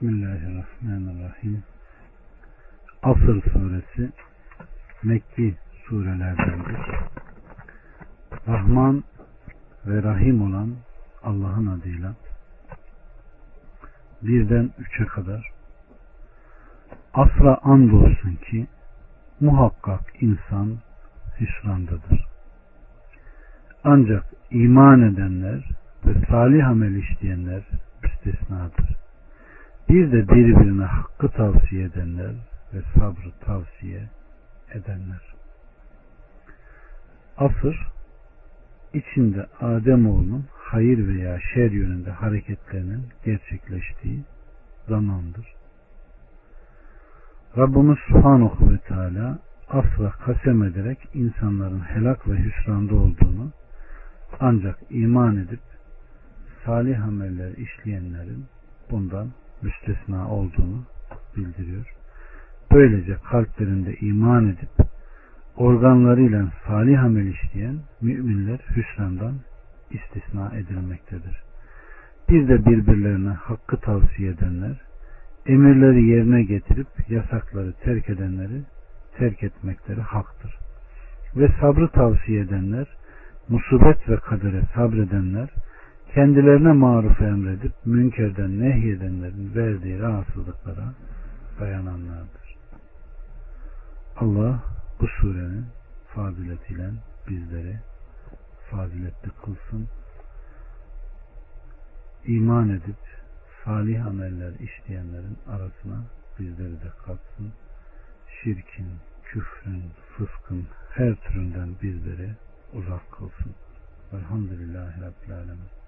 Bismillahirrahmanirrahim. Asır suresi Mekki surelerdendir. Rahman ve Rahim olan Allah'ın adıyla birden üçe kadar asra andolsun ki muhakkak insan hüsrandadır. Ancak iman edenler ve salih amel işleyenler müstesnadır. Bir de birbirine hakkı tavsiye edenler ve sabrı tavsiye edenler. Asır içinde Ademoğlunun hayır veya şer yönünde hareketlerinin gerçekleştiği zamandır. Rabbimiz Subhanahu ve Teala asla kasem ederek insanların helak ve hüsranda olduğunu ancak iman edip salih ameller işleyenlerin bundan müstesna olduğunu bildiriyor. Böylece kalplerinde iman edip organlarıyla salih amel işleyen müminler hüsrandan istisna edilmektedir. Bir de birbirlerine hakkı tavsiye edenler, emirleri yerine getirip yasakları terk edenleri terk etmekleri haktır. Ve sabrı tavsiye edenler, musibet ve kadere sabredenler, kendilerine maruf emredip münkerden nehyedenlerin verdiği rahatsızlıklara dayananlardır. Allah bu surenin faziletiyle bizleri faziletli kılsın. İman edip salih ameller işleyenlerin arasına bizleri de katsın. Şirkin, küfrün, fıskın her türünden bizleri uzak kılsın. Velhamdülillahi Rabbil Alemin.